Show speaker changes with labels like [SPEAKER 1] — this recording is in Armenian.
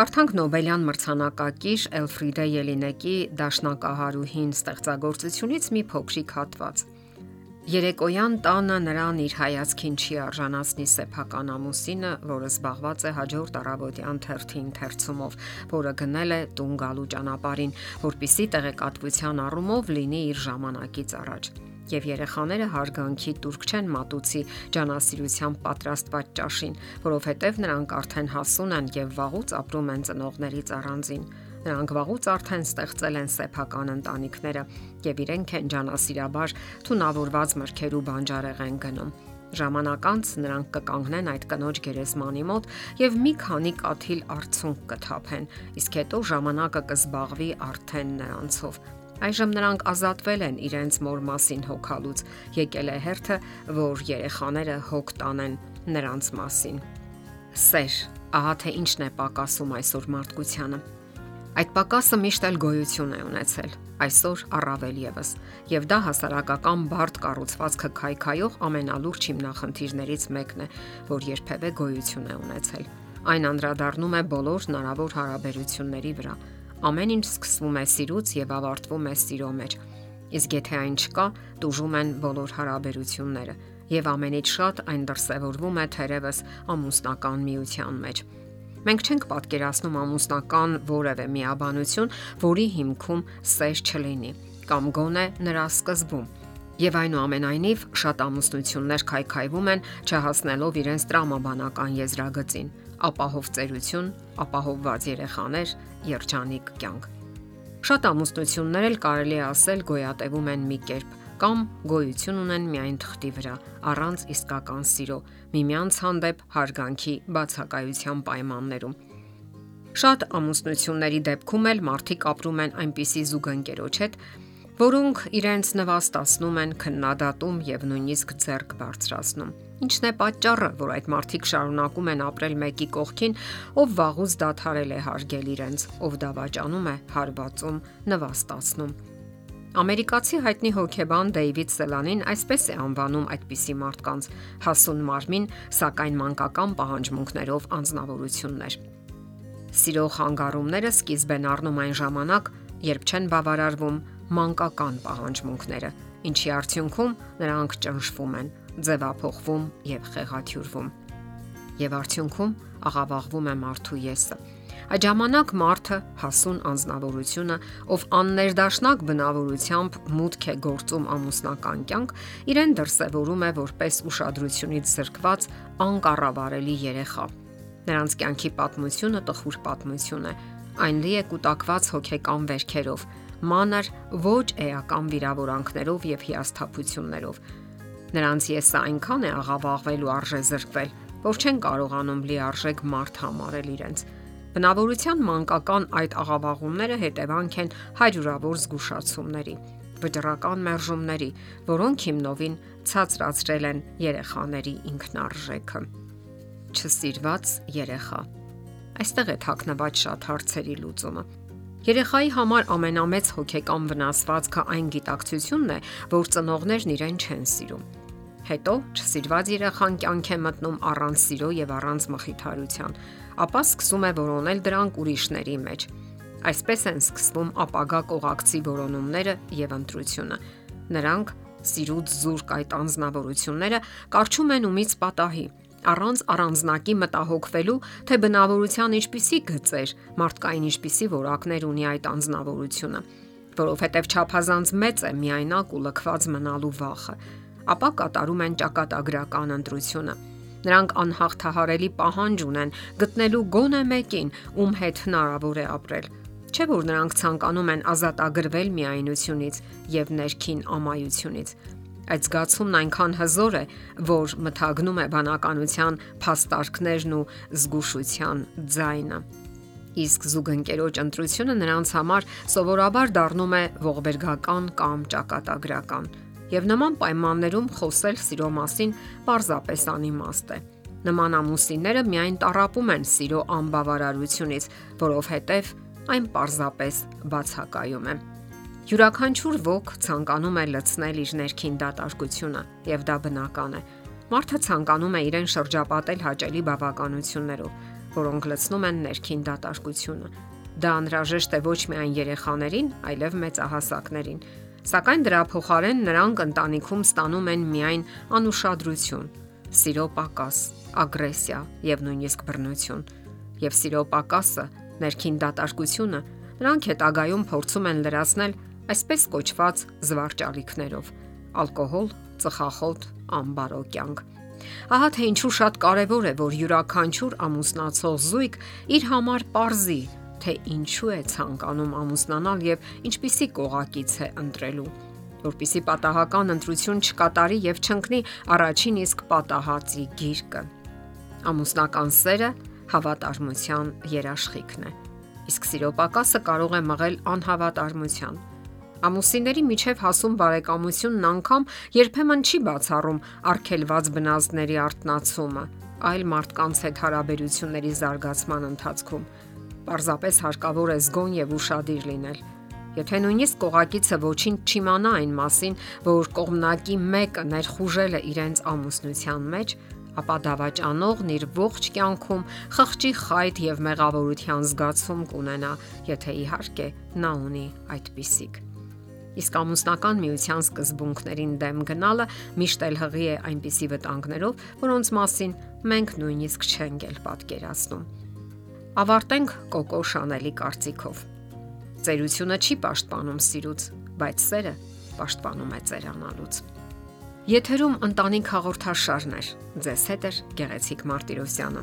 [SPEAKER 1] Կարդանք Նոբելյան մրցանակակիր Էլֆրիդե Ելինեկի Դաշնակահարուհին ստեղծագործությունից մի փոքրիկ հատված։ Երեկոյան տանը նրան իր հայացքին չի արժանացնի սեփական ամուսինը, որը զբաղված է հաջորդ առավոտյան թերթի ընթերցումով, որը գնել է տուն գալու ճանապարհին, որpիսի տեղեկատվության առումով լինի իր ժամանակից առաջ եւ երեխաները հարգանքի турք չեն մատուցի ջանասիրության պատրաստված ճաշին, որովհետեւ նրանք արդեն հասուն են եւ վաղուց ապրում են ծնողներից առանձին։ Նրանք վաղուց արդեն ստեղծել են սեփական ընտանիքները եւ իրենք են ջանասիրաբար թունավորված մրգեր ու բանջարեղ են գնում։ Ժամանակ անց նրանք կկանգնեն այդ կնոջ գերեզմանի մոտ եւ մի քանի կաթիլ արցունք կթափեն, իսկ հետո ժամանակը կզբաղվի արդեն նրանցով։ Այժմ նրանք ազատվել են իրենց մոր մասին հոգալուց։ Եկել է հերթը, որ երեխաները հոգ տանեն նրանց մասին։ Սեր, ահա թե ինչն է պակասում այսօր մարդկությանը։ Այդ պակասը միշտ էլ գոյություն է ունեցել, այսօր առավել եւս, եւ դա հասարակական բարդ կառուցվածքը քայքայող ամենալուրջ հիմնախնդիրներից մեկն է, որ երբևէ գոյություն է ունեցել։ Այն անդրադառնում է բոլոր հնարավոր հարաբերությունների վրա, Ամեն ինչ սկսվում է սիրուց եւ ավարտվում է սիրո մեջ։ Իսկ եթե այն չկա, դժում են բոլոր հարաբերությունները եւ ամենից շատ այն դրսևորվում է թերևս ամուսնական միության մեջ։ Մենք չենք պատկերացնում ամուսնական որևէ միաբանություն, որի հիմքում սեր չլինի կամ գոնե նրա սկզբում։ Եվ այնուամենայնիվ շատ ամուսնություններ քայքայվում են չհասնելով իրենց տրամաբանական եզրագծին ապահով ծերություն, ապահովված երեխաներ, երջանիկ կյանք։ Շատ ամուսնություններ էլ կարելի է ասել գոյատևում են մի կերպ կամ գոյություն ունեն միայն թղթի վրա, առանց իսկական սիրո, միմյանց հանդեպ հարգանքի բացակայության պայմաններում։ Շատ ամուսնությունների դեպքում էլ մարդիկ ապրում են այնպիսի զուգընկերոջ հետ, որոնք իրենց նվաստացնում են, քննադատում եւ նույնիսկ ձեռք բարձրացնում։ Ինչն է պատճառը, որ այդ մարդիկ շարունակում են ապրել մեկի կողքին, ով վաղուց դադարել է հարգել իրենց, ով դավաճանում է, հարվածում, նվաստացնում։ Ամերիկացի հայտնի հոկեբան Դեյվիդ Սելանին այսպես է անվանում այդպիսի մարդկանց՝ հասուն մարմին, սակայն մանկական պահանջմունքներով անznավորություններ։ Սիրո խանգարումները սկիզբ են առնում այն ժամանակ, երբ չեն բավարարվում մանկական պահանջմունքները, ինչի արդյունքում նրանք ճնշվում են, ձևափոխվում եւ խեղաթյուրվում։ Եվ արդյունքում աղավաղվում է մարդու եսը։ Այդ ժամանակ մարդը հասուն անznավորությունը, ով աններդաշնակ բնավորությամբ մուտք է գործում ամուսնական կյանք, իրեն դրսևորում է որպես ուշադրությունից զրկված անկառավարելի երեխա։ Նրանց կյանքի պատմությունը տխուր պատմություն է։ Այն լի է կൂട്ടակված հոգեկան վերքերով, մանր ոչ էական վիրավորանքներով եւ հիասթափություններով։ Նրանց եսը այնքան է աղավաղվել ու արժե զրկվել, որ չեն կարողանում լիարժեք մարդ համարել իրենց։ Բնավորության մանկական այդ աղավաղումները հետևանք են հայրուրավոր զգուշացումների, վճռական մերժումների, որոնք հիմնովին ցածրացրել են երեխաների ինքնարժեքը։ Չսիրված երեխա Այստեղ է թաքնված շատ հարցերի լուծումը։ Երեխայի համար ամենամեծ հոգեկան վնասվածքը այն գիտակցությունն է, որ ծնողներն իրեն չեն սիրում։ Հետո չսիրված երեխան կյանք է մտնում առանց սիրո եւ առանց մխիթարության, ապա սկսում է որոնել դրանք ուրիշների մեջ։ Այսպես են սկսվում ապագա կողակցի որոնումները եւ ընտրությունը։ Նրանք սիրուց զուրկ այդ անznավորությունները կարճում են ումից պատահի առանց առանձնակի մտահոգվելու, թե բնավորության ինչպիսի գծեր, մարդկային ինչպիսի որակներ ունի այդ անznավորությունը, որովհետև ճափազանց մեծ է միայնակ ու լքված մնալու վախը, ապա կատարում են ճակատագրական ընտրությունը։ Նրանք անհաղթահարելի պահանջ ունեն գտնելու գոնե մեկին, ում հետ հնարավոր է ապրել։ Չէ որ նրանք ցանկանում են ազատագրվել միայնությունից եւ ներքին ամայությունից, Այդ զգացումն այնքան հզոր է, որ մթագնում է բանականության փաստարկներն ու զգուշության ձայնը։ Իսկ զուգընկերոջ ընտրությունը նրանց համար սովորաբար դառնում է ողբերգական կամ ճակատագրական։ Եվ նման պայմաններում խոսել սիրո մասին պարզապես անիմաստ է։ Նման ամուսինները միայն տարապում են սիրո անբավարարությունից, որովհետև այն պարզապես բացակայում է։ Յուրաքանչյուր ոգ ցանկանում է լցնել իր ներքին դատարկությունը, եւ դա բնական է։ Մարդը ցանկանում է իրեն շրջապատել հաճելի բավականություններով, որոնք լցնում են ներքին դատարկությունը։ Դա անհրաժեշտ է ոչ միայն երեխաներին, այլև մեծահասակներին։ Սակայն դրա փոխարեն նրանք ընտանիքում ստանում են միայն անուշադրություն, սիրո պակաս, ագրեսիա եւ նույնիսկ բռնություն։ Եվ սիրո պակասը, ներքին դատարկությունը նրանք հետագայում փորձում են լրացնել այսպես կոչված զվարճալիքներով՝ ալկոհոլ, ծխախոտ, ամբարո կյանք։ Ահա թե ինչու շատ կարևոր է, որ յուրաքանչյուր ամուսնացող զույգ իր համար ողրզի, թե ինչու է ցանկանում ամուսնանալ եւ ինչպիսի կողակից է ընտրելու որpիսի պատահական ընտրություն չկատարի եւ չընկնի առաջին իսկ պատահածի գիրկը։ Ամուսնական սերը հավատարմության երաշխիքն է։ Իսկ սիրո պակասը կարող է մղել անհավատարմության Ամուսինների միջև հասում բարեկամությունն անգամ երբեմն չի բացառում արգելված բնազդների արտնացումը, այլ մարդկանց հետ հարաբերությունների զարգացման ընթացքում։ Պարզապես հարկավոր է զգոն եւ ուշադիր լինել։ Եթե նույնիսկ կողակիցը ոչինչ չիմանա այն մասին, որ կողմնակի մեկը ներխուժել է իրենց ամուսնության մեջ, ապա դավաճանողն իր ողջ կյանքում խղճի խայտ եւ մեղավորության զգացում կունենա, եթե իհարկե նա ունի այդպիսիք։ Իսկ ամուսնական միության սկզբունքներին դեմ գնալը միշտ էլ հղի է այնպիսի վտանգներով, որոնց մասին մենք նույնիսկ չենք էլ պատկերացնում։ Ավարտենք Կոկո Շանելի կարծիքով։ Ծերությունը չի պաշտպանում սիրուց, բայց սերը պաշտպանում է ծերանալուց։ Եթերում ընտանիք հաղորդաշարներ։ Ձեզ հետ է Գեղեցիկ Մարտիրոսյանը։